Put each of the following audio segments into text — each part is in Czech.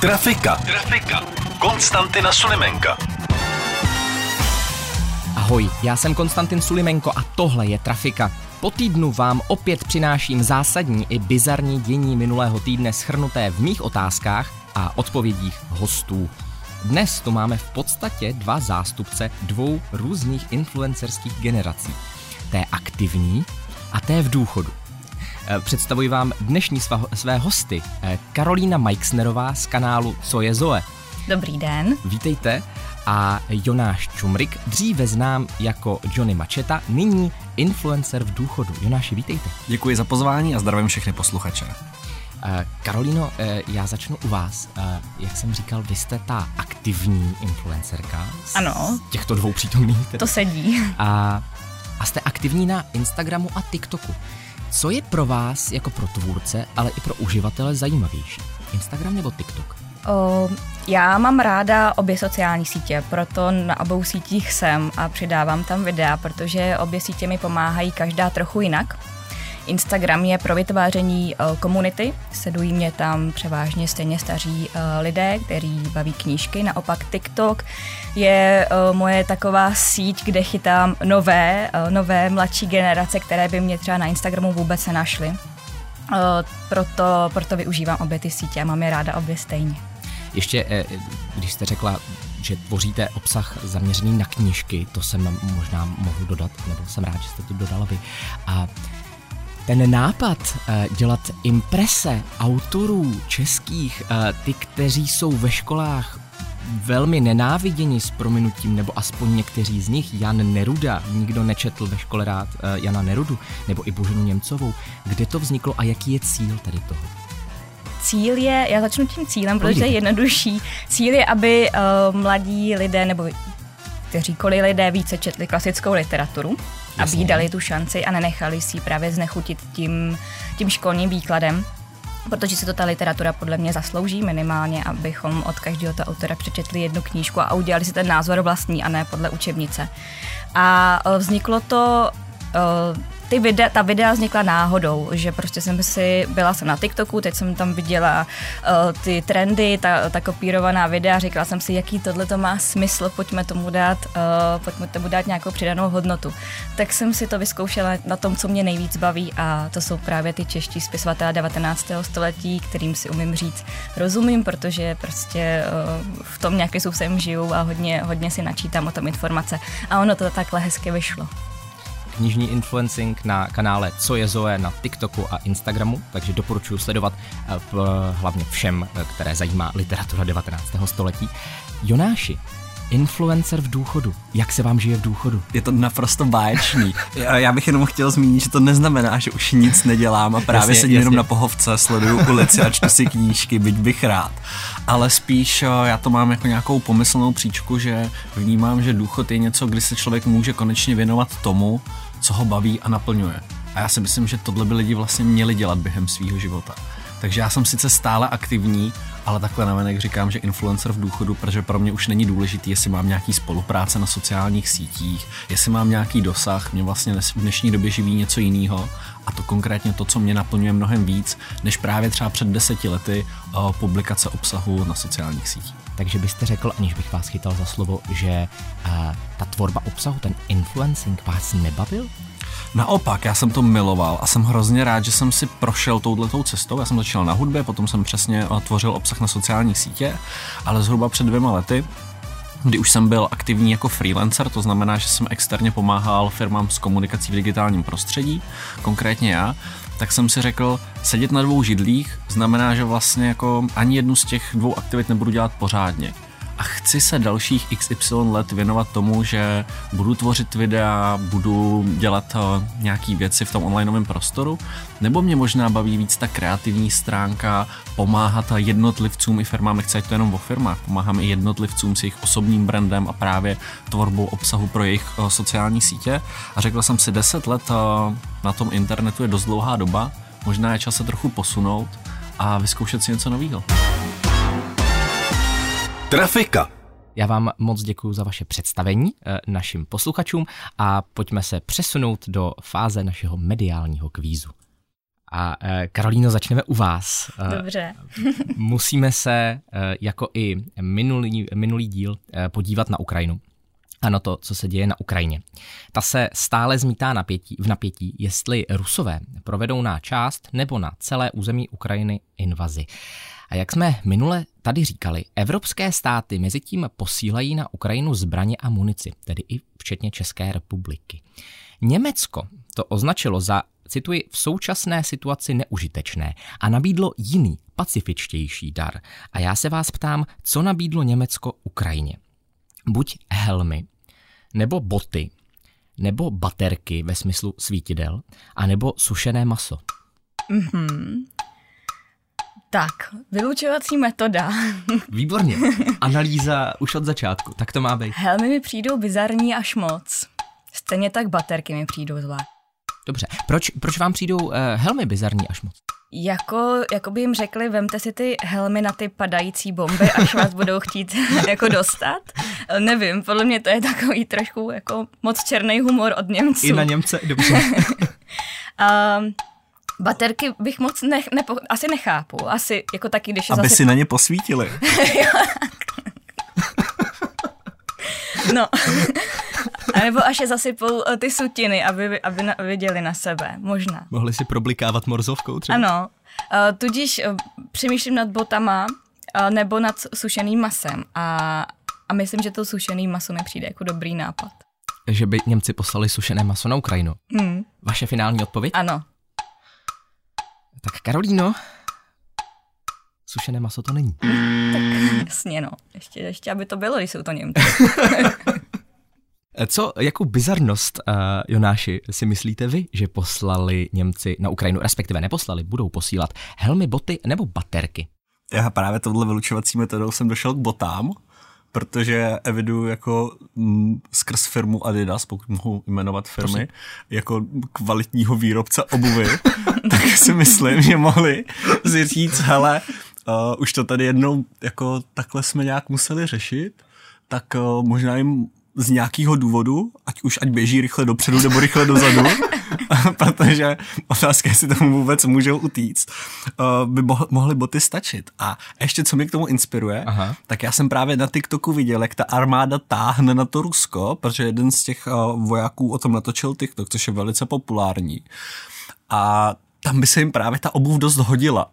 Trafika. Trafika. Konstantina Sulimenka. Ahoj, já jsem Konstantin Sulimenko a tohle je Trafika. Po týdnu vám opět přináším zásadní i bizarní dění minulého týdne schrnuté v mých otázkách a odpovědích hostů. Dnes tu máme v podstatě dva zástupce dvou různých influencerských generací. Té aktivní a té v důchodu. Eh, Představuji vám dnešní sva, své hosty. Eh, Karolína Majksnerová z kanálu Co je Zoe. Dobrý den. Vítejte. A Jonáš Čumrik, dříve znám jako Johnny Mačeta, nyní influencer v důchodu. Jonáši, vítejte. Děkuji za pozvání a zdravím všechny posluchače. Eh, Karolíno, já začnu u vás. Jak jsem říkal, vy jste ta aktivní influencerka. z Ano. Těchto dvou přítomných. To sedí. A, a jste aktivní na Instagramu a TikToku. Co je pro vás jako pro tvůrce, ale i pro uživatele zajímavější? Instagram nebo TikTok? O, já mám ráda obě sociální sítě, proto na obou sítích jsem a přidávám tam videa, protože obě sítě mi pomáhají každá trochu jinak. Instagram je pro vytváření eh, komunity, sledují mě tam převážně stejně staří eh, lidé, který baví knížky. Naopak TikTok je eh, moje taková síť, kde chytám nové, nové mladší generace, které by mě třeba na Instagramu vůbec nenašly. Proto, proto využívám obě ty sítě a mám je ráda obě stejně. Ještě, když jste řekla, že tvoříte obsah zaměřený na knížky, to jsem možná mohl dodat, nebo jsem rád, že jste to dodala vy. A ten nápad eh, dělat imprese autorů českých, eh, ty, kteří jsou ve školách velmi nenáviděni s prominutím, nebo aspoň někteří z nich, Jan Neruda, nikdo nečetl ve škole rád eh, Jana Nerudu, nebo i Boženu Němcovou. Kde to vzniklo a jaký je cíl tady toho? Cíl je, já začnu tím cílem, protože to je jednodušší. Cíl je, aby uh, mladí lidé nebo kteříkoliv lidé více četli klasickou literaturu, Jasně. aby jí dali tu šanci a nenechali si ji právě znechutit tím, tím školním výkladem. Protože si to ta literatura podle mě zaslouží minimálně, abychom od každého ta autora přečetli jednu knížku a udělali si ten názor vlastní a ne podle učebnice. A eh, vzniklo to eh, ty videa, ta videa vznikla náhodou, že prostě jsem si, byla jsem na TikToku, teď jsem tam viděla uh, ty trendy, ta, ta kopírovaná videa, říkala jsem si, jaký tohle to má smysl, pojďme tomu dát, uh, pojďme tomu dát nějakou přidanou hodnotu. Tak jsem si to vyzkoušela na tom, co mě nejvíc baví a to jsou právě ty čeští spisovatelé 19. století, kterým si umím říct rozumím, protože prostě uh, v tom nějakým způsobem žiju a hodně, hodně si načítám o tom informace a ono to takhle hezky vyšlo. Knižní influencing na kanále Co je Zoe na TikToku a Instagramu, takže doporučuji sledovat eh, hlavně všem, eh, které zajímá literatura 19. století. Jonáši, influencer v důchodu. Jak se vám žije v důchodu? Je to naprosto báječný. Já, já bych jenom chtěl zmínit, že to neznamená, že už nic nedělám a právě Jasně, sedím jenom jasně. na pohovce, sleduju ulici a čtu si knížky, byť bych rád. Ale spíš eh, já to mám jako nějakou pomyslnou příčku, že vnímám, že důchod je něco, kdy se člověk může konečně věnovat tomu, co ho baví a naplňuje. A já si myslím, že tohle by lidi vlastně měli dělat během svého života. Takže já jsem sice stále aktivní, ale takhle navenek říkám, že influencer v důchodu, protože pro mě už není důležitý, jestli mám nějaký spolupráce na sociálních sítích, jestli mám nějaký dosah, mě vlastně v dnešní době živí něco jiného a to konkrétně to, co mě naplňuje mnohem víc, než právě třeba před deseti lety o, publikace obsahu na sociálních sítích. Takže byste řekl, aniž bych vás chytal za slovo, že uh, ta tvorba obsahu, ten influencing vás nebavil? Naopak, já jsem to miloval a jsem hrozně rád, že jsem si prošel touhletou cestou. Já jsem začal na hudbě, potom jsem přesně eh, tvořil obsah na sociálních sítě, ale zhruba před dvěma lety kdy už jsem byl aktivní jako freelancer, to znamená, že jsem externě pomáhal firmám s komunikací v digitálním prostředí, konkrétně já, tak jsem si řekl, sedět na dvou židlích znamená, že vlastně jako ani jednu z těch dvou aktivit nebudu dělat pořádně. A chci se dalších XY let věnovat tomu, že budu tvořit videa, budu dělat eh, nějaký věci v tom onlineovém prostoru, nebo mě možná baví víc ta kreativní stránka, pomáhat jednotlivcům i firmám, nechci to jenom o firmách, pomáhám i jednotlivcům s jejich osobním brandem a právě tvorbou obsahu pro jejich eh, sociální sítě. A řekl jsem si, 10 let eh, na tom internetu je dost dlouhá doba, možná je čas se trochu posunout a vyzkoušet si něco nového. Trafika. Já vám moc děkuji za vaše představení eh, našim posluchačům a pojďme se přesunout do fáze našeho mediálního kvízu. A eh, Karolíno, začneme u vás. Eh, Dobře. Musíme se, jako i minulý, minulý díl, podívat na Ukrajinu a na to, co se děje na Ukrajině. Ta se stále zmítá napětí, v napětí, jestli Rusové provedou na část nebo na celé území Ukrajiny invazi. A jak jsme minule tady říkali, evropské státy mezi tím posílají na Ukrajinu zbraně a munici, tedy i včetně České republiky. Německo to označilo za, cituji, v současné situaci neužitečné a nabídlo jiný, pacifičtější dar. A já se vás ptám, co nabídlo Německo Ukrajině? Buď helmy, nebo boty, nebo baterky ve smyslu svítidel, anebo sušené maso. Mm-hmm. Tak, vylučovací metoda. Výborně. Analýza už od začátku. Tak to má být. Helmy mi přijdou bizarní až moc. Stejně tak baterky mi přijdou zvlášť. Dobře. Proč, proč vám přijdou uh, helmy bizarní až moc? Jako, jako by jim řekli, vemte si ty helmy na ty padající bomby, až vás budou chtít jako dostat. Nevím, podle mě to je takový trošku jako moc černý humor od Němců. I na Němce, dobře. um, Baterky bych moc ne, nepo, asi nechápu. Asi jako taky, když Aby zase... si na ně posvítili. no. A nebo až je zasypou eh, ty sutiny, aby, aby na, viděli na sebe. Možná. Mohli si problikávat morzovkou třeba? Ano. Uh, tudíž uh, přemýšlím nad botama uh, nebo nad sušeným masem. A, a myslím, že to sušený maso mi přijde jako dobrý nápad. Že by Němci poslali sušené maso na Ukrajinu. Hmm. Vaše finální odpověď? Ano. Tak Karolíno, sušené maso to není. Tak jasně no, ještě, ještě aby to bylo, když jsou to Němci. Co, jakou bizarnost, uh, Jonáši, si myslíte vy, že poslali Němci na Ukrajinu, respektive neposlali, budou posílat helmy, boty nebo baterky? Já právě tohle vylučovací metodou jsem došel k botám, protože eviduju jako mm, skrz firmu Adidas, pokud mohu jmenovat firmy, Prosím. jako kvalitního výrobce obuvy, tak si myslím, že mohli si říct, hele, uh, už to tady jednou jako takhle jsme nějak museli řešit, tak uh, možná jim z nějakého důvodu, ať už ať běží rychle dopředu nebo rychle dozadu, protože otázka, jestli tomu vůbec můžou utíct, uh, by mohly boty stačit. A ještě co mě k tomu inspiruje, Aha. tak já jsem právě na TikToku viděl, jak ta armáda táhne na to Rusko, protože jeden z těch uh, vojáků o tom natočil TikTok, což je velice populární. A tam by se jim právě ta obuv dost hodila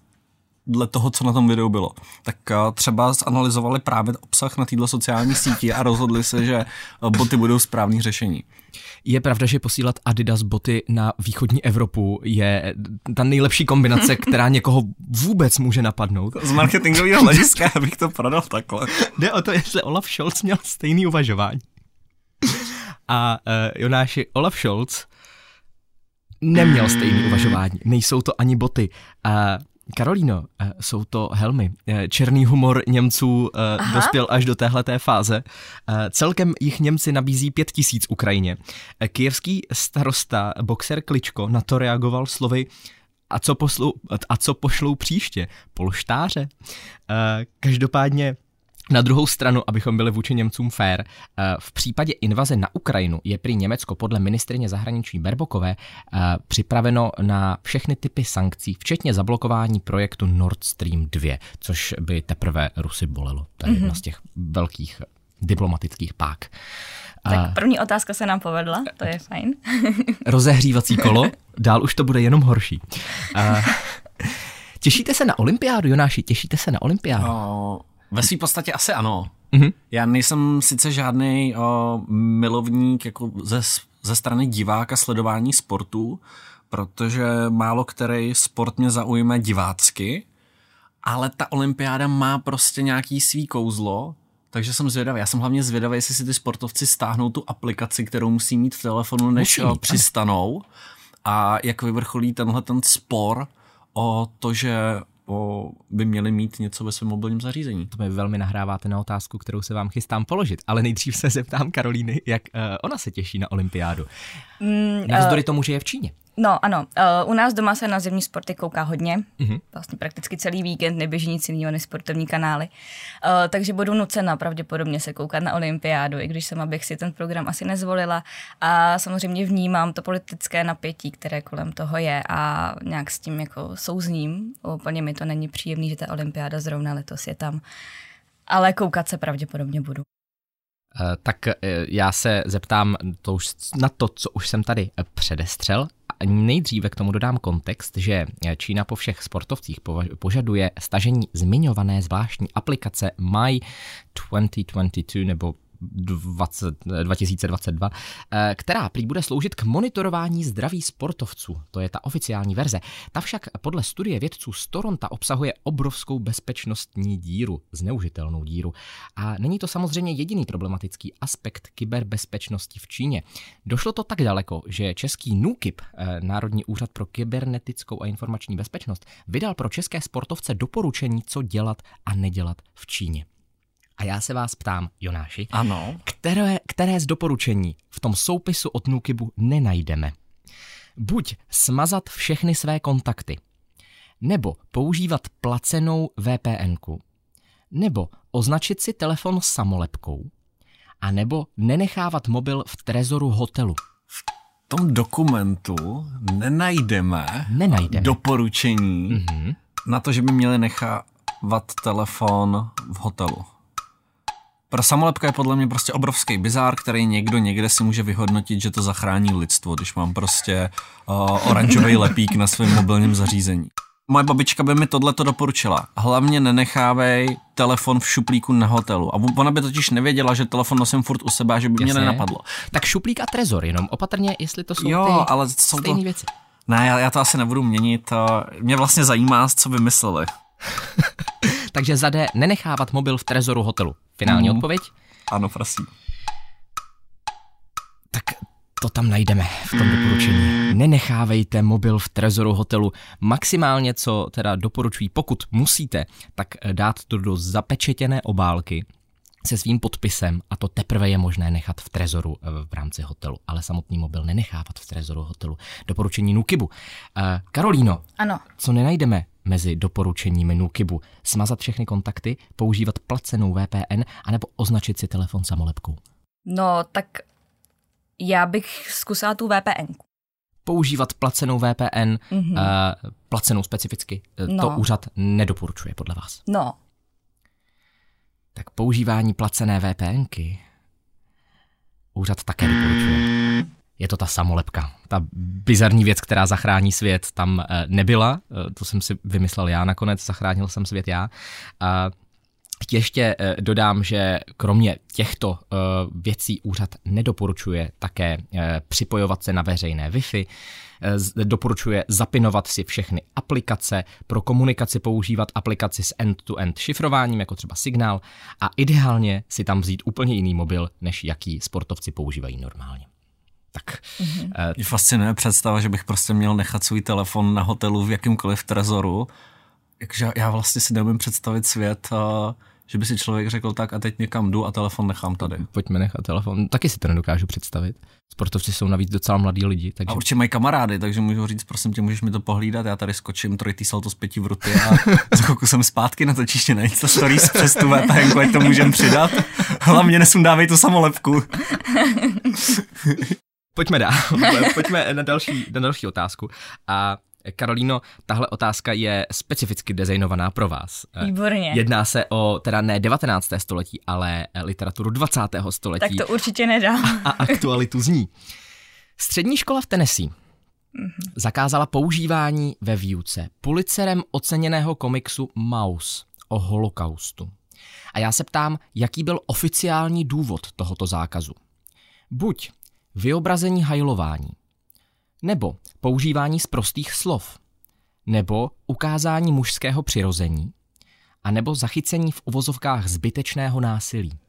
dle toho, co na tom videu bylo. Tak třeba zanalizovali právě obsah na této sociální síti a rozhodli se, že boty budou správný řešení. Je pravda, že posílat Adidas boty na východní Evropu je ta nejlepší kombinace, která někoho vůbec může napadnout. Z marketingového hlediska bych to prodal takhle. Jde o to, jestli Olaf Scholz měl stejný uvažování. A uh, Jonáši, Olaf Scholz neměl stejný uvažování. Nejsou to ani boty. Uh, Karolíno, eh, jsou to helmy. Eh, černý humor Němců eh, Aha. dospěl až do téhleté fáze. Celkem jich Němci nabízí pět tisíc Ukrajině. Kijevský starosta boxer Kličko na to reagoval slovy a co, poslu, a co pošlou příště? Polštáře? Každopádně na druhou stranu, abychom byli vůči Němcům fair, eh, v případě invaze na Ukrajinu je prý Německo podle ministrině zahraničí Berbokové eh, připraveno na všechny typy sankcí, včetně zablokování projektu Nord Stream 2, což by teprve Rusy bolelo. To je mm-hmm. jedna z těch velkých diplomatických pák. Tak první otázka se nám povedla, to je fajn. Rozehřívací kolo, dál už to bude jenom horší. Těšíte se na olympiádu, Jonáši? Těšíte se na olympiádu? No, ve své podstatě asi ano. Mm-hmm. Já nejsem sice žádný milovník jako ze, ze strany diváka sledování sportu, protože málo který sport mě zaujme divácky, ale ta olympiáda má prostě nějaký svý kouzlo, takže jsem zvědavý. Já jsem hlavně zvědavý, jestli si ty sportovci stáhnou tu aplikaci, kterou musí mít v telefonu, než Musí mít, přistanou. A jak vyvrcholí tenhle ten spor o to, že o, by měli mít něco ve svém mobilním zařízení. To mi velmi nahráváte na otázku, kterou se vám chystám položit, ale nejdřív se zeptám Karolíny, jak uh, ona se těší na olympiádu. Mm, Navzdory tomu, že je v Číně. No ano, uh, u nás doma se na zimní sporty kouká hodně, mm-hmm. vlastně prakticky celý víkend neběží nic jiného než sportovní kanály, uh, takže budu nucena pravděpodobně se koukat na olympiádu, i když sama bych si ten program asi nezvolila. A samozřejmě vnímám to politické napětí, které kolem toho je a nějak s tím jako souzním, úplně mi to není příjemný, že ta olympiáda zrovna letos je tam, ale koukat se pravděpodobně budu. Uh, tak uh, já se zeptám to už, na to, co už jsem tady předestřel. A nejdříve k tomu dodám kontext, že Čína po všech sportovcích požaduje stažení zmiňované zvláštní aplikace My 2022 nebo 20, 2022, eh, která prý bude sloužit k monitorování zdraví sportovců. To je ta oficiální verze. Ta však podle studie vědců z Toronto obsahuje obrovskou bezpečnostní díru, zneužitelnou díru. A není to samozřejmě jediný problematický aspekt kyberbezpečnosti v Číně. Došlo to tak daleko, že český NÚKIP, eh, Národní úřad pro kybernetickou a informační bezpečnost, vydal pro české sportovce doporučení, co dělat a nedělat v Číně. A já se vás ptám, Jonáši, ano. Které, které z doporučení v tom soupisu od Nukibu nenajdeme? Buď smazat všechny své kontakty, nebo používat placenou VPN, nebo označit si telefon samolepkou, a nebo nenechávat mobil v trezoru hotelu. V tom dokumentu nenajdeme, nenajdeme. doporučení mm-hmm. na to, že by měli nechávat telefon v hotelu. Pro samolepka je podle mě prostě obrovský bizár, který někdo někde si může vyhodnotit, že to zachrání lidstvo, když mám prostě uh, oranžový lepík na svém mobilním zařízení. Moje babička by mi tohle to doporučila. Hlavně nenechávej telefon v šuplíku na hotelu. A ona by totiž nevěděla, že telefon nosím furt u sebe a že by Jasně. mě nenapadlo. Tak šuplík a trezor, jenom opatrně, jestli to jsou jo, ty ale jsou to... věci. Ne, já, já to asi nebudu měnit. Mě vlastně zajímá, co vymysleli. Takže zade nenechávat mobil v trezoru hotelu. Finální mm. odpověď? Ano, prosím. Tak to tam najdeme v tom doporučení. Nenechávejte mobil v trezoru hotelu. Maximálně, co teda doporučují, pokud musíte, tak dát to do zapečetěné obálky se svým podpisem a to teprve je možné nechat v trezoru eh, v rámci hotelu, ale samotný mobil nenechávat v trezoru hotelu. Doporučení Nukibu. Uh, Karolíno, ano. co nenajdeme mezi doporučeními Nukibu? Smazat všechny kontakty, používat placenou VPN anebo označit si telefon samolepkou? No, tak já bych zkusila tu VPN. Používat placenou VPN, mm-hmm. uh, placenou specificky, no. to úřad nedoporučuje podle vás. No, tak používání placené VPNky úřad také doporučuje. Je to ta samolepka. Ta bizarní věc, která zachrání svět, tam eh, nebyla. Eh, to jsem si vymyslel já nakonec, zachránil jsem svět já. A ještě eh, dodám, že kromě těchto věcí úřad nedoporučuje také připojovat se na veřejné Wi-Fi, doporučuje zapinovat si všechny aplikace, pro komunikaci používat aplikaci s end-to-end šifrováním, jako třeba Signál, a ideálně si tam vzít úplně jiný mobil, než jaký sportovci používají normálně. Tak. Mm-hmm. Mě fascinuje představa, že bych prostě měl nechat svůj telefon na hotelu v jakýmkoliv trezoru. Jakže já vlastně si neumím představit svět, uh, že by si člověk řekl tak a teď někam jdu a telefon nechám tady. Pojďme nechat telefon. Taky si to nedokážu představit. Sportovci jsou navíc docela mladí lidi. Takže... A určitě mají kamarády, takže můžu říct, prosím tě, můžeš mi to pohlídat, já tady skočím trojtý salto z pěti v ruty a za chvilku jsem zpátky na točíště na Insta Stories přes tu VPN, ať to můžem přidat. Hlavně nesundávej tu samolepku. Pojďme dál. Pojďme na další, na další otázku. A Karolíno, tahle otázka je specificky designovaná pro vás. Výborně. Jedná se o teda ne 19. století, ale literaturu 20. století. Tak to určitě nedám. A aktualitu zní. Střední škola v Tennessee mm-hmm. zakázala používání ve výuce policerem oceněného komiksu Maus o holokaustu. A já se ptám, jaký byl oficiální důvod tohoto zákazu. Buď vyobrazení hajlování, nebo používání sprostých slov, nebo ukázání mužského přirození, a nebo zachycení v uvozovkách zbytečného násilí.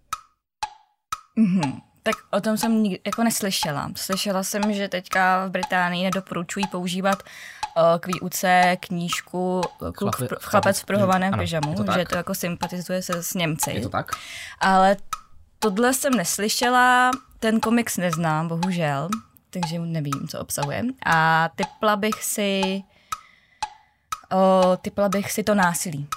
Mm-hmm. Tak o tom jsem nikdy jako neslyšela. Slyšela jsem, že teďka v Británii nedoporučují používat uh, k výuce knížku Kluk Chlapi- v, chlapec v pruhovaném ano, pyžamu, je to tak. že to jako sympatizuje se s Němci. Je to tak? Ale tohle jsem neslyšela, ten komiks neznám, bohužel, takže nevím, co obsahuje. A typla bych si, o, typla bych si to násilí.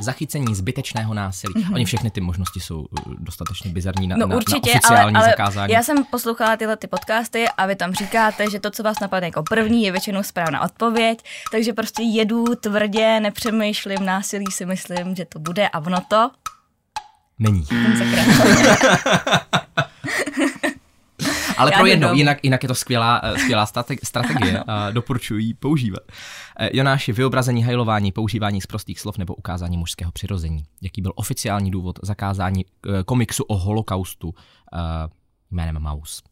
Zachycení zbytečného násilí. Mm-hmm. Oni všechny ty možnosti jsou uh, dostatečně bizarní na, No na, určitě, na oficiální ale, ale zakázání. já jsem poslouchala tyhle ty podcasty a vy tam říkáte, že to, co vás napadne jako první, je většinou správná odpověď, takže prostě jedu tvrdě, nepřemýšlím, násilí si myslím, že to bude a ono to. Není. Ale Já pro jednou, jinak, jinak je to skvělá, eh, skvělá strate- strategie a doporučuji ji používat. Eh, Jonáši, vyobrazení, hajlování, používání z prostých slov nebo ukázání mužského přirození. Jaký byl oficiální důvod zakázání eh, komiksu o holokaustu eh, jménem Maus?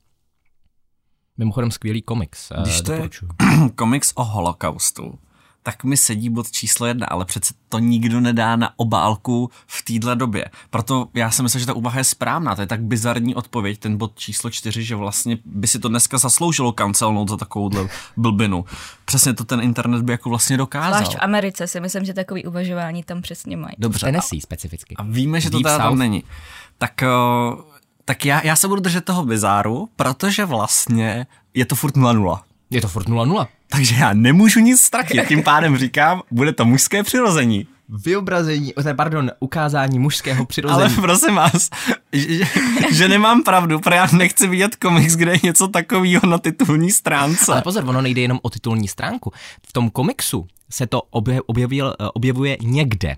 Mimochodem skvělý komiks. eh, Když to je komiks o holokaustu, tak mi sedí bod číslo jedna, ale přece to nikdo nedá na obálku v téhle době. Proto já si myslím, že ta úvaha je správná. To je tak bizarní odpověď, ten bod číslo čtyři, že vlastně by si to dneska zasloužilo kancelnout za takovouhle blbinu. Přesně to ten internet by jako vlastně dokázal. Zvlášť v Americe si myslím, že takový uvažování tam přesně mají. Dobře. Tennessee specificky. A víme, že to Deep teda tam South. není. Tak, eh, tak já, já se budu držet toho bizáru, protože vlastně je to furt 0-0. Je to furt 0-0. Takže já nemůžu nic ztratit. Tím pádem říkám, bude to mužské přirození. Vyobrazení, eh, pardon, ukázání mužského přirození. Ale prosím vás, že, že, nemám pravdu, protože já nechci vidět komiks, kde je něco takového na titulní stránce. Ale pozor, ono nejde jenom o titulní stránku. V tom komiksu se to obje, objevil, eh, objevuje někde.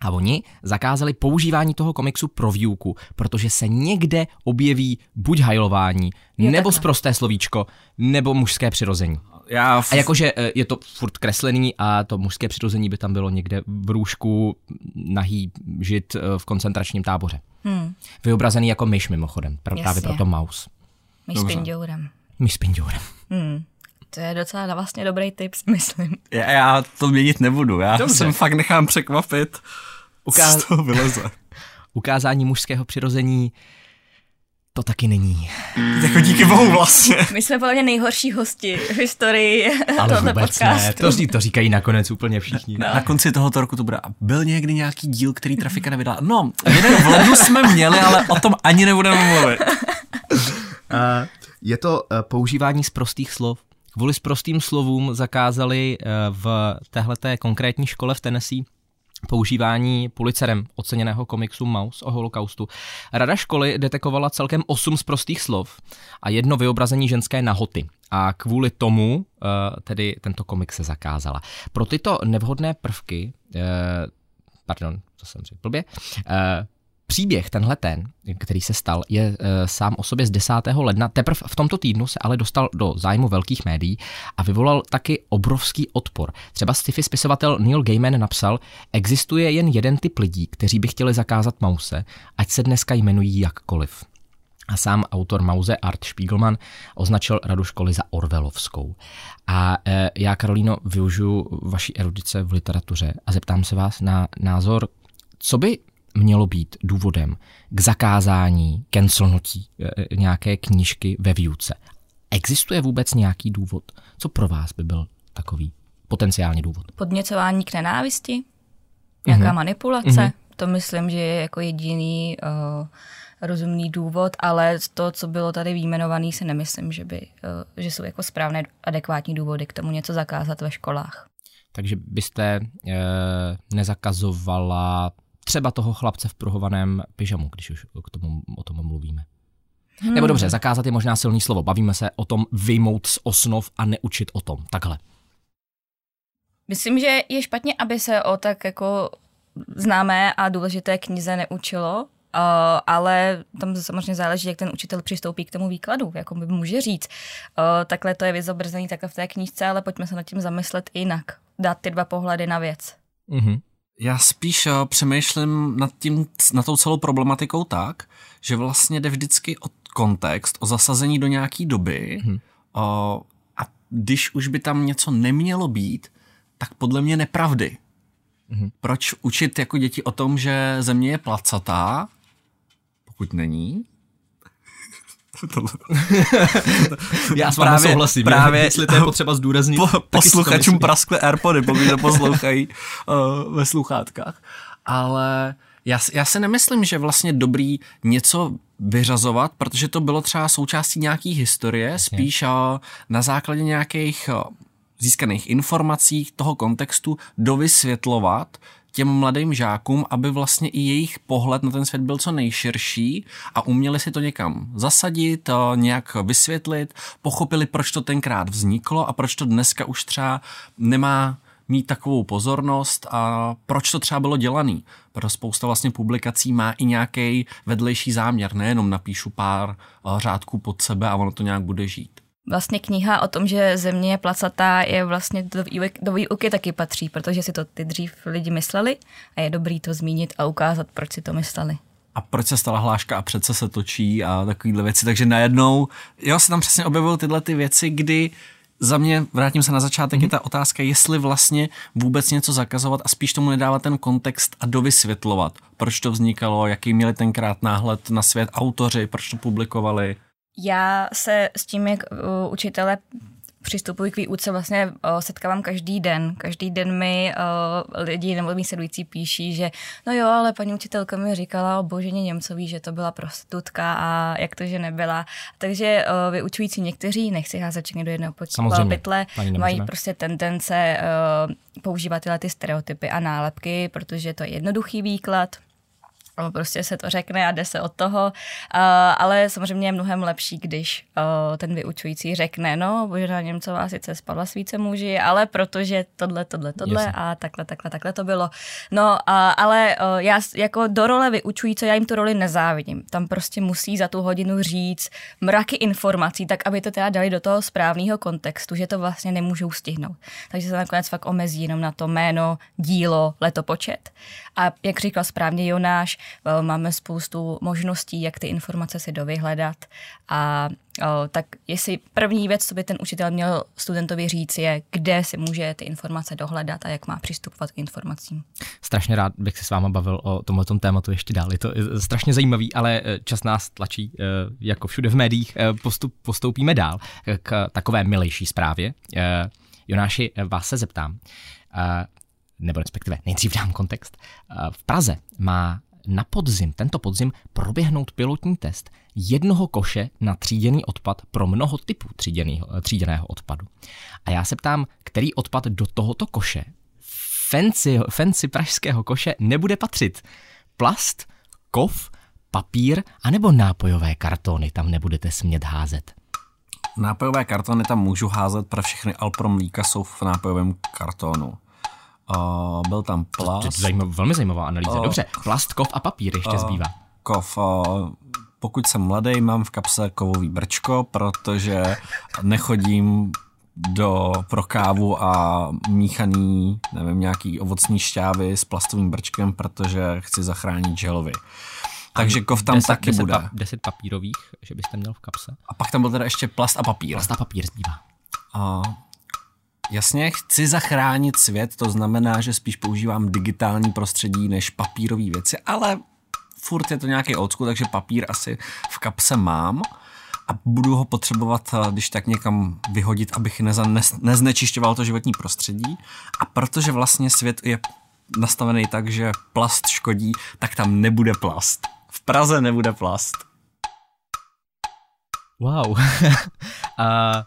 A oni zakázali používání toho komiksu pro výuku, protože se někde objeví buď hajlování, Jo, nebo takhle. zprosté slovíčko, nebo mužské přirození. Já v, A jakože eh, je to furt kreslený a to mužské přirození by tam bylo někde v růžku nahý žid eh, v koncentračním táboře. Hmm. Vyobrazený jako myš mimochodem, pr- Jasně. právě proto Maus. My s pindourem. Myš s pindourem. Hmm. To je docela vlastně dobrý tip, myslím. já, já to měnit nebudu, já Dobře. jsem fakt nechám překvapit, Ukáz- toho vyleze. Ukázání mužského přirození to taky není. Jako díky bohu vlastně. My jsme podle mě nejhorší hosti v historii Ale tohoto vůbec podcastu. ne, to, to říkají nakonec úplně všichni. Na, na konci tohoto roku to bude. A byl někdy nějaký díl, který Trafika nevydala? No, jeden v lednu jsme měli, ale o tom ani nebudeme mluvit. Je to eh, používání z prostých slov. Kvůli prostým slovům zakázali eh, v téhleté konkrétní škole v Tennessee používání Pulitzerem oceněného komiksu Maus o holokaustu. Rada školy detekovala celkem osm z prostých slov a jedno vyobrazení ženské nahoty. A kvůli tomu eh, tedy tento komik se zakázala. Pro tyto nevhodné prvky, eh, pardon, to jsem řekl blbě, eh, Příběh tenhle ten, který se stal, je e, sám o sobě z 10. ledna. Teprve v tomto týdnu se ale dostal do zájmu velkých médií a vyvolal taky obrovský odpor. Třeba sci-fi spisovatel Neil Gaiman napsal, existuje jen jeden typ lidí, kteří by chtěli zakázat Mause, ať se dneska jmenují jakkoliv. A sám autor Mauze Art Spiegelman označil radu školy za Orwellovskou. A e, já, Karolíno, využiju vaší erudice v literatuře a zeptám se vás na názor, co by mělo být důvodem k zakázání, cancelnutí e, nějaké knížky ve výuce. Existuje vůbec nějaký důvod? Co pro vás by byl takový potenciální důvod? Podněcování k nenávisti? Nějaká Mhm. manipulace? Mhm. To myslím, že je jako jediný uh, rozumný důvod, ale to, co bylo tady výjmenovaný, si nemyslím, že, by, uh, že jsou jako správné adekvátní důvody k tomu něco zakázat ve školách. Takže byste e, nezakazovala třeba toho chlapce v pruhovaném pyžamu, když už k tomu, o tom mluvíme. Hmm. Nebo dobře, zakázat je možná silný slovo. Bavíme se o tom vyjmout z osnov a neučit o tom. Takhle. Myslím, že je špatně, aby se o tak jako známé a důležité knize neučilo, Uh, ale tam samozřejmě záleží, jak ten učitel přistoupí k tomu výkladu, jako by může říct. Uh, takhle to je vyzobrazený takhle v té knížce, ale pojďme se nad tím zamyslet jinak. Dát ty dva pohledy na věc. Mm-hmm. Já spíš uh, přemýšlím nad, tím, nad tou celou problematikou tak, že vlastně jde vždycky o kontext, o zasazení do nějaké doby mm-hmm. uh, a když už by tam něco nemělo být, tak podle mě nepravdy. Mm-hmm. Proč učit jako děti o tom, že země je placatá, Pokud není, Já s vámi Právě- souhlasím, právě- jestli to je potřeba zdůraznit. po, posluchačům praskly Airpody, pokud to poslouchají uh, ve sluchátkách. Ale já, já si nemyslím, že vlastně dobrý něco vyřazovat, protože to bylo třeba součástí nějaký historie, spíš uh, na základě nějakých uh, získaných informací, toho kontextu dovysvětlovat těm mladým žákům, aby vlastně i jejich pohled na ten svět byl co nejširší a uměli si to někam zasadit, eh, nějak vysvětlit, pochopili, proč to tenkrát vzniklo a proč to dneska už třeba nemá mít takovou pozornost a proč to třeba bylo dělaný. Protože spousta vlastně publikací má i nějaký vedlejší záměr, nejenom napíšu pár eh, řádků pod sebe a ono to nějak bude žít. Vlastně kniha o tom, že země je placatá, je vlastně do výuky, do výuky taky patří, protože si to ty dřív lidi mysleli a je dobrý to zmínit a ukázat, proč si to mysleli. a proč se stala hláška a přece se točí a takovýhle věci. Takže najednou, jo, se tam přesně objevují tyhle ty věci, kdy za mě, vrátím se na začátek, mm-hmm. je ta otázka, jestli vlastně vůbec něco zakazovat a spíš tomu nedávat ten kontext a dovysvětlovat, proč to vznikalo, jaký měli tenkrát náhled na svět autoři, proč to publikovali. Já se s tím, jak uh, učitele přistupuji k výuce, vlastně uh, setkávám každý den. Každý den mi uh, lidi nebo mý sledující píší, že no jo, ale paní učitelka mi říkala o Boženě Němcový, že to byla prostitutka a jak to, že nebyla. Takže uh, vyučující někteří, nechci házet všechny do jednoho Samozřejmě, pytle, mají prostě tendence uh, používat tyhle ty stereotypy a nálepky, protože to je jednoduchý výklad, prostě se to řekne a jde se od toho, uh, ale samozřejmě je mnohem lepší, když uh, ten vyučující řekne, no, Božena Němcová sice spala s více muži, ale protože tohle, tohle, tohle Jasně. a takhle, takhle, takhle to bylo. No, ale uh, já jako do role vyučující, já jim tu roli nezávidím. Tam prostě musí za tu hodinu říct mraky informací, tak aby to teda dali do toho správného kontextu, že to vlastně nemůžou stihnout. Takže se nakonec fakt omezí jenom na to jméno, dílo, letopočet. A jak říkal správně Jonáš, eh, máme spoustu možností, jak ty informace si dovyhledat. A o, tak jestli první věc, co by ten učitel měl studentovi říct, je, kde si může ty informace dohledat a jak má přistupovat k informacím. Strašně rád bych se s váma bavil o tomhle tématu ještě dál. Je to eh, strašně zajímavý, ale eh, čas nás tlačí, eh, jako všude v médiích. Eh, Postup, postoupíme dál eh, k takové milejší zprávě. Eh, Jonáši, eh, vás se zeptám, eh, nebo respektive nejdřív dám kontext. Eh, V Praze má na podzim, tento podzim, proběhnout pilotní test jednoho koše na tříděný odpad pro mnoho typů tříděného, eh, tříděného odpadu. A já se ptám, který odpad do tohoto koše fancy, fancy pražského koše nebude patřit. Plast, kov, papír anebo nápojové kartony tam nebudete smět házet. Nápojové kartony tam můžu házet, pro všechny Alpro mlíka jsou v nápojovém kartonu. Uh, byl tam To je plast, zajímav, velmi zajímavá analýza. O. Dobře, plast, kov a papír ještě zbývá. kov. Uh, pokud jsem mladý, mám v kapse kovový brčko, protože nechodím do pro kávu a míchaný, nevím, nějaký ovocný šťávy s plastovým brčkem, protože chci zachránit želvy. Takže kov tam deset, taky deset, bude. Pa, deset papírových, že byste měl v kapse. A pak tam byl teda ještě plast a papír. Plast a papír zbývá. A jasně, chci zachránit svět, to znamená, že spíš používám digitální prostředí než papírové věci, ale furt je to nějaký odsku, takže papír asi v kapse mám a budu ho potřebovat, eh, když tak někam vyhodit, abych neza, ne, neznečišťoval to životní prostředí. A protože vlastně svět je nastavený tak, že plast škodí, tak tam nebude plast. V Praze nebude plast. Wow. a,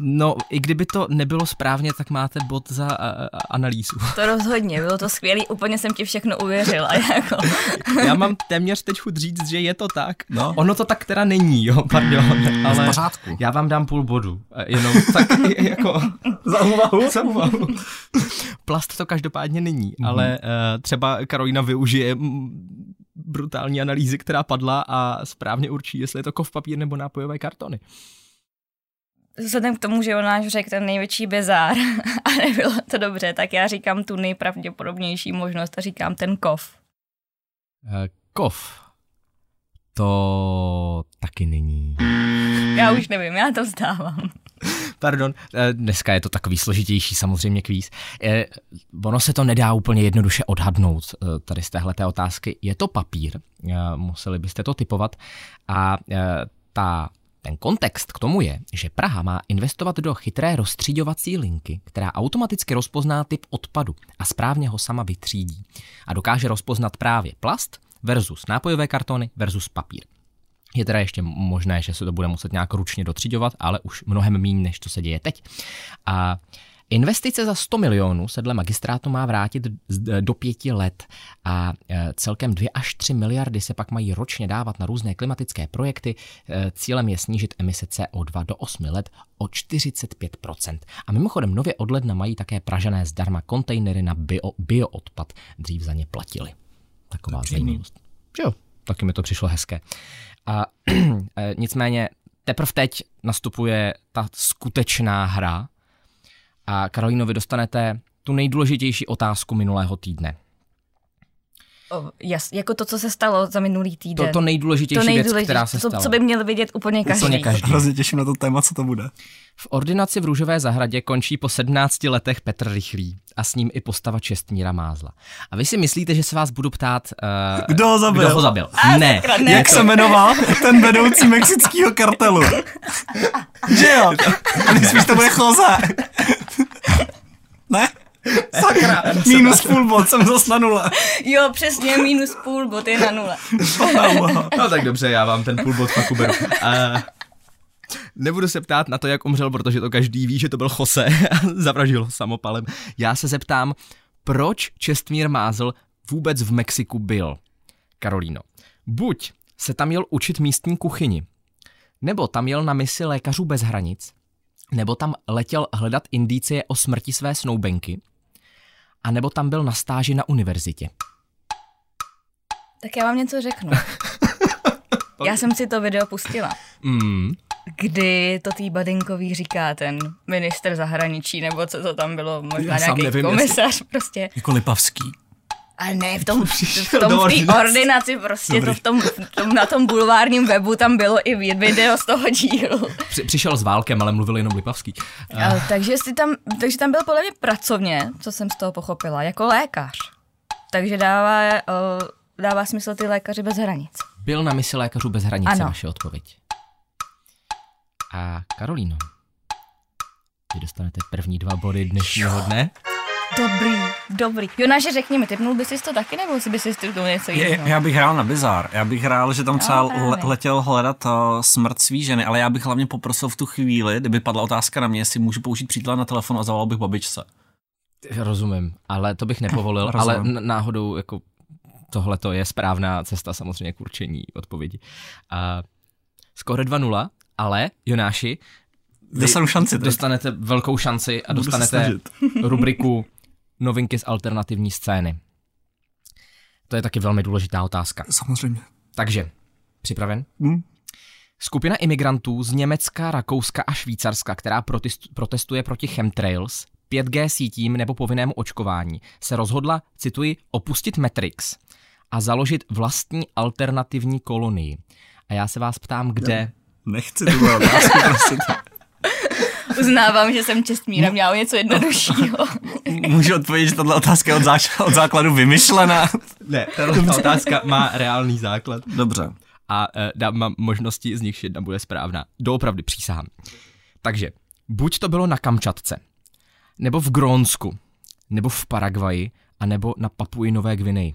no, i kdyby to nebylo správně, tak máte bod za a, a, analýzu. To rozhodně, bylo to skvělé, úplně jsem ti všechno uvěřila. Jako. Já mám téměř teď chuť říct, že je to tak. No. Ono to tak teda není, jo, pardon. Ale v pořádku. Já vám dám půl bodu. eh, Jenom tak jako za úvahu. Za úvahu. Plast to každopádně není, mm-hmm. ale uh, třeba Karolina využije mm, brutální analýzy, která padla a správně určí, jestli je to kov papír nebo nápojové kartony. Vzhledem k tomu, že Jonáš řekl ten největší bezár a nebylo to dobře, tak já říkám tu nejpravděpodobnější možnost a říkám ten kov. Uh, kov. To taky není. Já už nevím, já to vzdávám. Pardon, eh, dneska je to takový složitější samozřejmě kvíz. Eh, ono se to nedá úplně jednoduše odhadnout eh, tady z téhleté otázky. Je to papír, museli byste to typovat a ta ten kontext k tomu je, že Praha má investovat do chytré rozstříďovací linky, která automaticky rozpozná typ odpadu a správně ho sama vytřídí. A dokáže rozpoznat právě plast versus nápojové kartony versus papír. Je teda ještě možné, že se to bude muset nějak ručně dotřiďovat, ale už mnohem méně, než to se děje teď. A Investice za 100 milionů se dle magistrátu má vrátit do pěti let a e, celkem 2 až 3 miliardy se pak mají ročně dávat na různé klimatické projekty. E, cílem je snížit emise CO2 do 8 let o 45%. A mimochodem nově od ledna mají také pražené zdarma kontejnery na bio, bioodpad. Dřív za ně platili. Taková zajímavost. Jo, taky mi to přišlo hezké. A e, nicméně teprve teď nastupuje ta skutečná hra, a Karolíno, vy dostanete tu nejdůležitější otázku minulého týdne. O, jas, jako to, co se stalo za minulý týden. To, to nejdůležitější, to nejdůležitější věc, která se to, stala. Co by měl vidět úplně každý. Úplně každý. Hrozně těším na to téma, co to bude. V ordinaci v Růžové zahradě končí po 17 letech Petr Rychlý a s ním i postava Čestmíra Mázla. A vy si myslíte, že se vás budu ptát... Uh, kdo ho zabil? Kdo ho zabil? A, ne. ne. Jak se jmenoval ten vedoucí mexického kartelu? že jo? A nejspíš to bude Jose. Ne? Sakra, minus půl bod, jsem zase na nule. Jo, přesně, minus půl bod je na nule. no tak dobře, já vám ten půl bod fakt uberu. Uh, Nebudu se ptát na to, jak umřel, protože to každý ví, že to byl Jose a zavražil ho samopalem. Já se zeptám, proč Čestmír Mázl vůbec v Mexiku byl? Karolíno, buď se tam jel učit místní kuchyni, nebo tam jel na misi lékařů bez hranic, nebo tam letěl hledat indicie o smrti své snoubenky, a nebo tam byl na stáži na univerzitě. Tak já vám něco řeknu. já jsem si to video pustila. Mm. Kdy to tý Badinkový říká ten minister zahraničí, nebo co to tam bylo, možná nějaký nevím, komisař jestli... prostě. Jako Lipavský. Ale ne, v tom, v tom v ordinaci. ordinaci prostě to v tom, v tom, na tom bulvárním webu tam bylo i video z toho dílu. Při, přišel s válkem, ale mluvil jenom Lipavský. Uh. takže, si tam, takže tam byl podle mě pracovně, co jsem z toho pochopila, jako lékař. Takže dává, uh, dává smysl ty lékaři bez hranic. Byl na misi lékařů bez hranic, ano. naše odpověď. A Karolíno, vy dostanete první dva body dnešního dne. Dobrý, dobrý. Jonáše, řekni mi, typnul bys si to taky, nebo si bys si typnul něco jiného? Já bych hrál na bizar. Já bych hrál, že tam třeba le- letěl hledat uh, smrt svý ženy, ale já bych hlavně poprosil v tu chvíli, kdyby padla otázka na mě, jestli můžu použít přítele na telefon a zavolal bych babičce. Rozumím, ale to bych nepovolil, ale náhodou jako tohle to je správná cesta samozřejmě k určení odpovědi. Uh, skoro 2-0, ale Jonáši, Dostanu šanci. Dostanete velkou šanci a Budu dostanete rubriku novinky z alternativní scény. To je taky velmi důležitá otázka. Samozřejmě. Takže, připraven? Hmm. Skupina imigrantů z Německa, Rakouska a Švýcarska, která protestuje proti chemtrails, 5G sítím nebo povinnému očkování, se rozhodla, cituji, opustit Matrix a založit vlastní alternativní kolonii. A já se vás ptám, kde? Já nechci tu otázku, prosím. Uznávám, že jsem Čestmíra měla něco jednoduššího. Můžu odpovědět, že tato otázka je od, záč- od základu vymyšlená? Ne, tato otázka má reálný základ. Dobře. A uh, dám možnosti, z nich jedna bude správná. Doopravdy přísahám. Takže, buď to bylo na Kamčatce, nebo v Grónsku, nebo v Paraguaji, a nebo na Papuji Nové Gvineji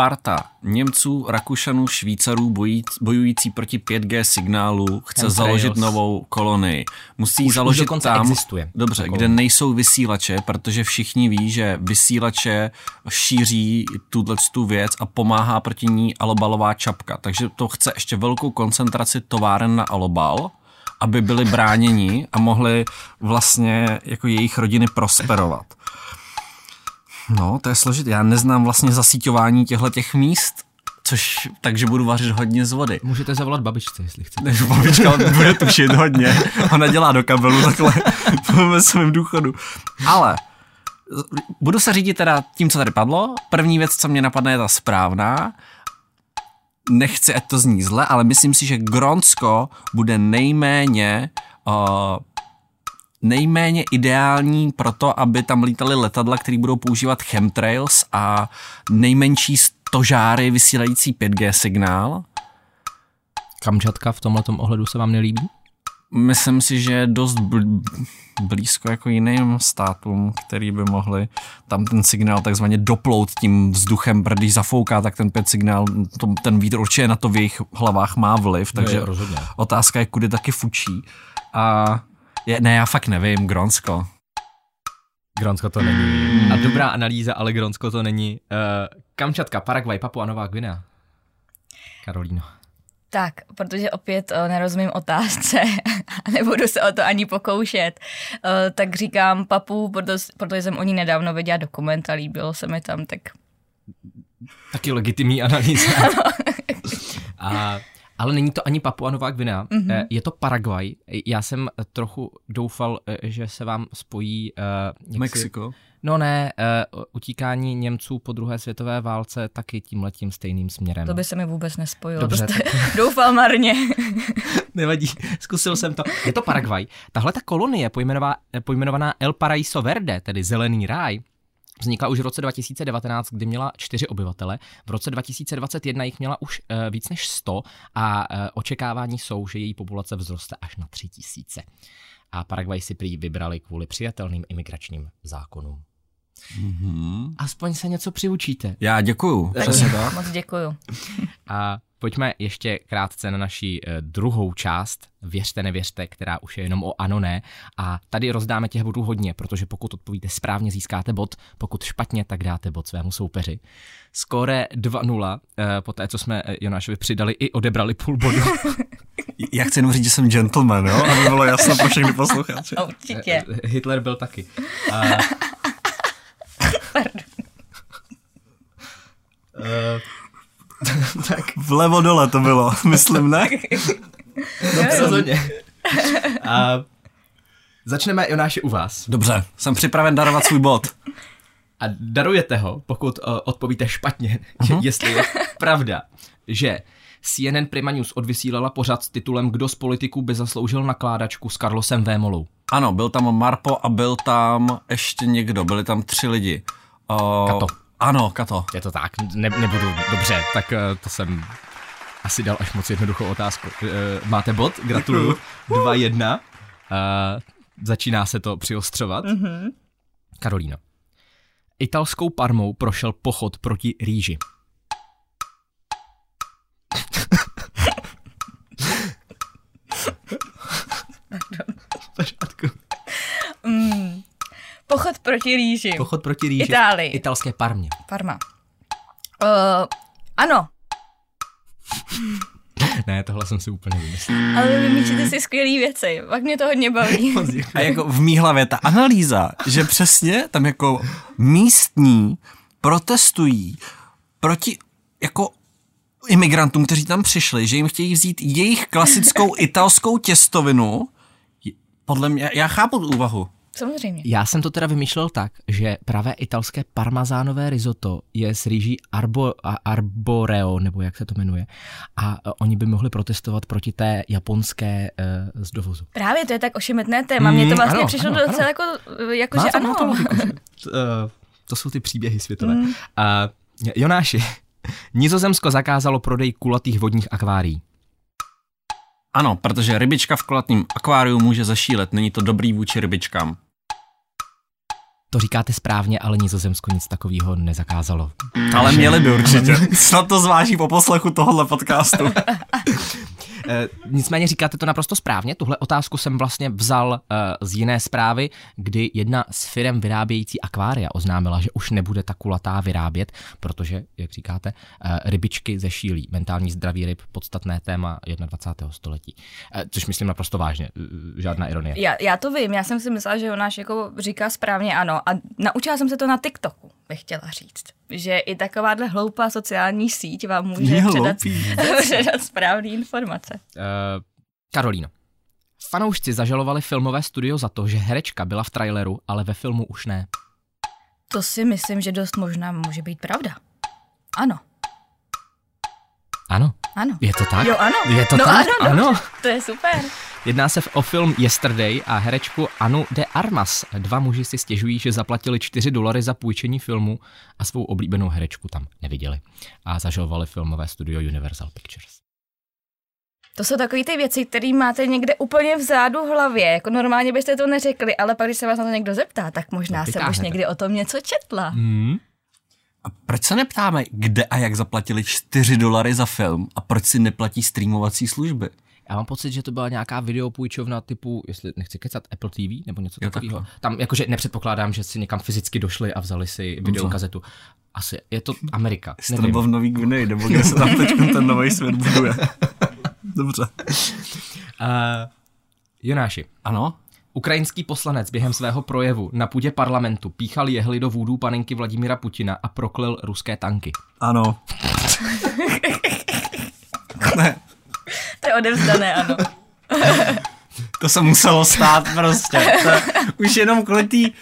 parta Němců, Rakušanů, Švýcarů bojí, bojující proti 5G signálu chce Ten založit novou kolonii. Musí už, založit už tam, existuje. dobře, kde nejsou vysílače, protože všichni ví, že vysílače šíří tuhle tu věc a pomáhá proti ní alobalová čapka. Takže to chce ještě velkou koncentraci továren na alobal, aby byli bráněni a mohli vlastně jako jejich rodiny prosperovat. No, to je složité. Já neznám vlastně zasíťování těchto těch míst, což takže budu vařit hodně z vody. Můžete zavolat babičce, jestli chcete. Babička bude tušit hodně. Ona dělá do kabelu takhle ve svém důchodu. Ale budu se řídit teda tím, co tady padlo. První věc, co mě napadne, je ta správná. Nechci, ať to zní zle, ale myslím si, že Gronsko bude nejméně uh, nejméně ideální pro to, aby tam lítaly letadla, které budou používat chemtrails a nejmenší stožáry vysílající 5G signál. Kamčatka v tomhle ohledu se vám nelíbí? Myslím si, že je dost bl- blízko jako jiným státům, který by mohli tam ten signál takzvaně doplout tím vzduchem, protože když zafouká, tak ten pět signál, to, ten vítr určitě na to v jejich hlavách má vliv, takže rozhodně. otázka je, kudy taky fučí. A je, ne, já fakt nevím, Gronsko. Gronsko to není. A dobrá analýza, ale Gronsko to není. Uh, Kamčatka, Paraguay, Papua Nová Gvinea. Karolíno. Tak, protože opět uh, nerozumím otázce a nebudu se o to ani pokoušet, uh, tak říkám papu, protože, protože jsem o ní nedávno viděla dokument a líbilo se mi tam, tak... Taky legitimní analýza. a, ale není to ani Papua Nová Gvinea, mm-hmm. je to Paraguay. Já jsem trochu doufal, eh, že se vám spojí... Uh, Mexiko. Si, No ne, uh, utíkání Němců po druhé světové válce taky tím letím stejným směrem. To by se mi vůbec nespojilo. Dobře. Prostě doufal marně. Nevadí, zkusil jsem to. Je to Paraguay. Tahle ta kolonie pojmenová, pojmenovaná El Paraíso Verde, tedy Zelený ráj, Vznikla už v roce 2019, kdy měla čtyři obyvatele. V roce 2021 jich měla už uh, víc než 100 a uh, očekávání jsou, že její populace vzroste až na 3000. A Paraguay si prý vybrali kvůli přijatelným imigračním zákonům. Mm-hmm. Aspoň se něco přiučíte. Já děkuju. Tak, moc děkuju. A pojďme ještě krátce na naší uh, druhou část, věřte, nevěřte, která už je jenom o ano, ne. A tady rozdáme těch bodů hodně, protože pokud odpovíte správně, získáte bod, pokud špatně, tak dáte bod svému soupeři. Skóre 2-0, uh, po té, co jsme uh, Jonášovi přidali i odebrali půl bodu. Já chci jenom říct, že jsem gentleman, jo? Aby bylo jasno pro všechny posluchače. Určitě. Hitler byl taky. A... Pardon. Uh, tak vlevo dole to bylo, myslím, ne? Rozhodně. A začneme Jonáše u vás. Dobře, jsem připraven darovat svůj bod. A darujete ho, pokud uh, odpovíte špatně, uh-huh. jestli je pravda, že CNN Prima News odvysílala pořad s titulem Kdo z politiků by zasloužil nakládačku s Carlosem Vémolou. Ano, byl tam Marpo a byl tam ještě někdo, byli tam tři lidi. Uh, Kato. Ano, Kato. Je to tak, ne, nebudu, dobře, tak uh, to jsem asi dal až moc jednoduchou otázku. Uh, máte bod, gratuluju, 2-1. Uh, začíná se to přiostřovat. Mm-hmm. Karolíno. Italskou Parmou prošel pochod proti rýži. pořádku. Mm, pochod proti rýži. Pochod proti rýži. Itálii. Italské Parmě. Parma. Uh, ano. ne, tohle jsem si úplně vymyslel. Ale vy vymýšlíte si skvělé věci, pak mě to hodně baví. A jako v mý hlavě ta analýza, že přesně tam jako místní protestují proti jako imigrantům, kteří tam přišli, že jim chtějí vzít jejich klasickou italskou těstovinu, podle mě, já chápu tu úvahu. Samozřejmě. Já jsem to teda vymýšlel tak, že právě italské parmazánové risotto je s rýží arbo, arboreo, nebo jak se to jmenuje. A oni by mohli protestovat proti té japonské uh, z dovozu. Právě to je tak ošemetné téma. Mně to vlastně ano, přišlo ano, docela ano. jako, jako Má že to, ano. To, logiku, že, uh, to jsou ty příběhy světové. Mm. Uh, Jonáši, Nizozemsko zakázalo prodej kulatých vodních akvárií. Ano, protože rybička v kulatém akváriu může zašílet, není to dobrý vůči rybičkám. To říkáte správně, ale Nizozemsko nic takového nezakázalo. Ale měli by určitě. Snad to zváží po poslechu tohohle podcastu. E, nicméně říkáte to naprosto správně. Tuhle otázku jsem vlastně vzal e, z jiné zprávy, kdy jedna z firm vyrábějící akvária oznámila, že už nebude ta kulatá vyrábět, protože, jak říkáte, e, rybičky zešílí. Mentální zdraví ryb, podstatné téma 21. století. Což myslím naprosto vážně, žádná ironie. Já, já to vím, já jsem si myslela, že Jonáš jako říká správně ano a naučila jsem se to na TikToku, bych chtěla říct. Že i takováhle hloupá sociální síť vám může předat, předat správné informace. Uh, Karolíno. Fanoušci zažalovali filmové studio za to, že herečka byla v traileru, ale ve filmu už ne. To si myslím, že dost možná může být pravda. Ano. Ano. Ano. Je to tak? Jo, ano. Je to no, tak? Ano, ano. To je super. Jedná se o film Yesterday a herečku Anu de Armas. Dva muži si stěžují, že zaplatili 4 dolary za půjčení filmu a svou oblíbenou herečku tam neviděli. A zažalovali filmové studio Universal Pictures. To jsou takové ty věci, které máte někde úplně vzadu v hlavě. Jako normálně byste to neřekli, ale pak, když se vás na to někdo zeptá, tak možná jsem už vytáhnete. někdy o tom něco četla. Hmm. A proč se neptáme, kde a jak zaplatili 4 dolary za film a proč si neplatí streamovací služby? Já mám pocit, že to byla nějaká videopůjčovna typu, jestli nechci kecat, Apple TV nebo něco Jo, takového. Tam jakože nepředpokládám, že si někam fyzicky došli a vzali si videokazetu. Asi je to Amerika. Nebo v Nový Guinea, nebo kde se tam teď ten nový svět buduje. Dobře. Uh, Jonáši, Ano? Ukrajinský poslanec během svého projevu na půdě parlamentu píchal jehly do vůdů panenky Vladimíra Putina a proklil ruské tanky. Ano. ne, To je odevzdané, ano. to se muselo stát prostě. To, už jenom kvůli tý...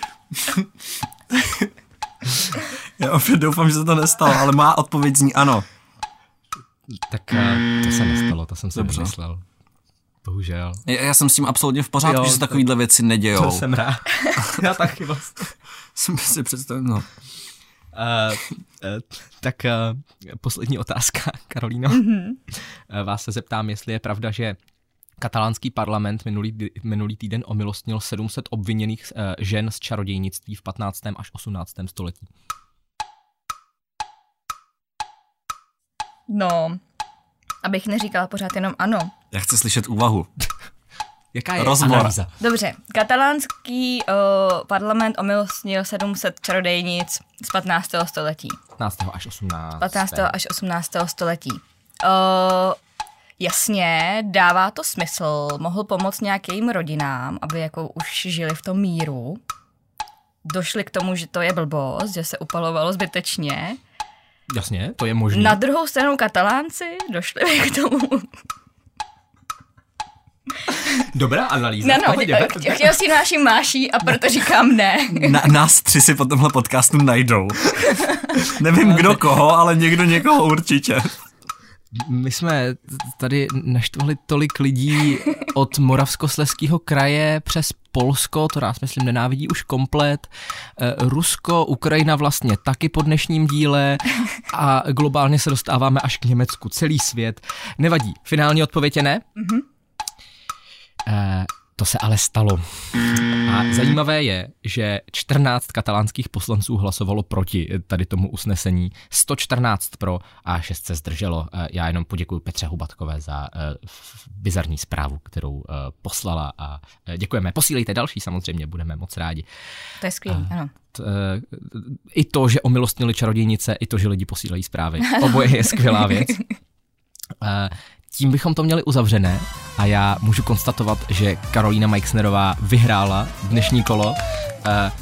Já opět doufám, že se to nestalo, ale má odpověď zní ano. Tak uh, to se nestalo, to jsem si Dobře. nemyslel. Bohužel. Já, já jsem s tím absolutně v pořádku, Jo, že se tak- takovýhle věci nedějou. To jsem rád. Já taky vlastně. jsem si představil, no. Uh, tak uh, poslední otázka, Karolíno. Mm-hmm. Vás se zeptám, jestli je pravda, že katalánský parlament minulý, minulý týden omilostnil 700 obviněných žen z čarodějnictví v 15. až 18. století. No, abych neříkala pořád jenom ano. Já chci slyšet úvahu. Jaká je Rozbor. analýza? Dobře, katalánský uh, parlament omilostnil 700 čarodejnic z 15. století. 15. až 18. 15. až 18. století. Uh, jasně, dává to smysl. Mohl pomoct nějakým rodinám, aby jako už žili v tom míru. Došli k tomu, že to je blbost, že se upalovalo zbytečně. Jasně, to je možné. Na druhou stranu katalánci došli k tomu. Dobrá analýza. No, no, pohodě, chtěl si náší máší a proto říkám ne. Na, nás tři si po tomhle podcastu najdou. Nevím kdo koho, ale někdo někoho určitě. My jsme tady naštvali tolik lidí od Moravskosleského kraje přes Polsko, to nás myslím nenávidí už komplet, eh, Rusko, Ukrajina vlastně taky po dnešním díle a globálně se dostáváme až k Německu, celý svět. Nevadí, finální odpověď je ne? Mm-hmm. Eh, to se ale stalo. A zajímavé je, že 14 katalánských poslanců hlasovalo proti tady tomu usnesení, 114 pro a 6 se zdrželo. Eh, Já jenom poděkuji Petře Hubatkové za eh, bizarní zprávu, kterou poslala a děkujeme. Posílejte další samozřejmě, budeme moc rádi. To je skvělé, ano. I to, že omilostnili čarodějnice, i to, že lidi posílají zprávy. Oboje je skvělá věc. Tím bychom to měli uzavřené a já můžu konstatovat, že Karolína Meixnerová vyhrála dnešní kolo. eh,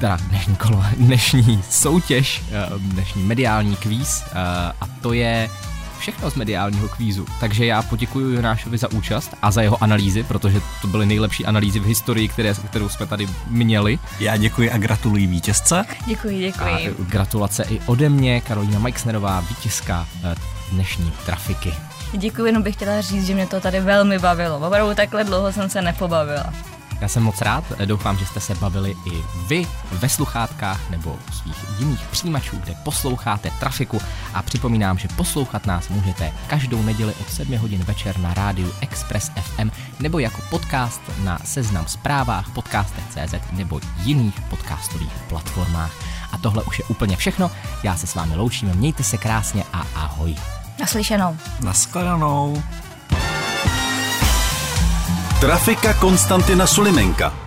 Teda dnešní kolo, dnešní soutěž, eh, dnešní mediální kvíz eh, a to je všechno z mediálního kvízu. Takže já poděkuji Jonášovi za účast a za jeho analýzy, protože to byly nejlepší analýzy v historii, které, kterou jsme tady měli. Já děkuji a gratuluji vítězce. Děkuji, A děkuji. gratulace i ode mě, Karolína Meixnerová, vítězka dnešní trafiky. Děkuji, jenom bych chtěla říct, že mě to tady velmi bavilo. Opravdu takhle dlouho jsem se nepobavila. Já jsem moc rád, doufám, že jste se bavili i vy ve sluchátkách nebo svých jiných přijímačů, kde posloucháte trafiku a připomínám, že poslouchat nás můžete každou neděli od 7 hodin večer na rádiu Express FM nebo jako podcast na seznam zprávách, podcastech.cz nebo jiných podcastových platformách. A tohle už je úplně všechno, já se s vámi loučím, mějte se krásně a ahoj. Naslyšenou. Naschledanou. Trafika Konstantina Sulimenka.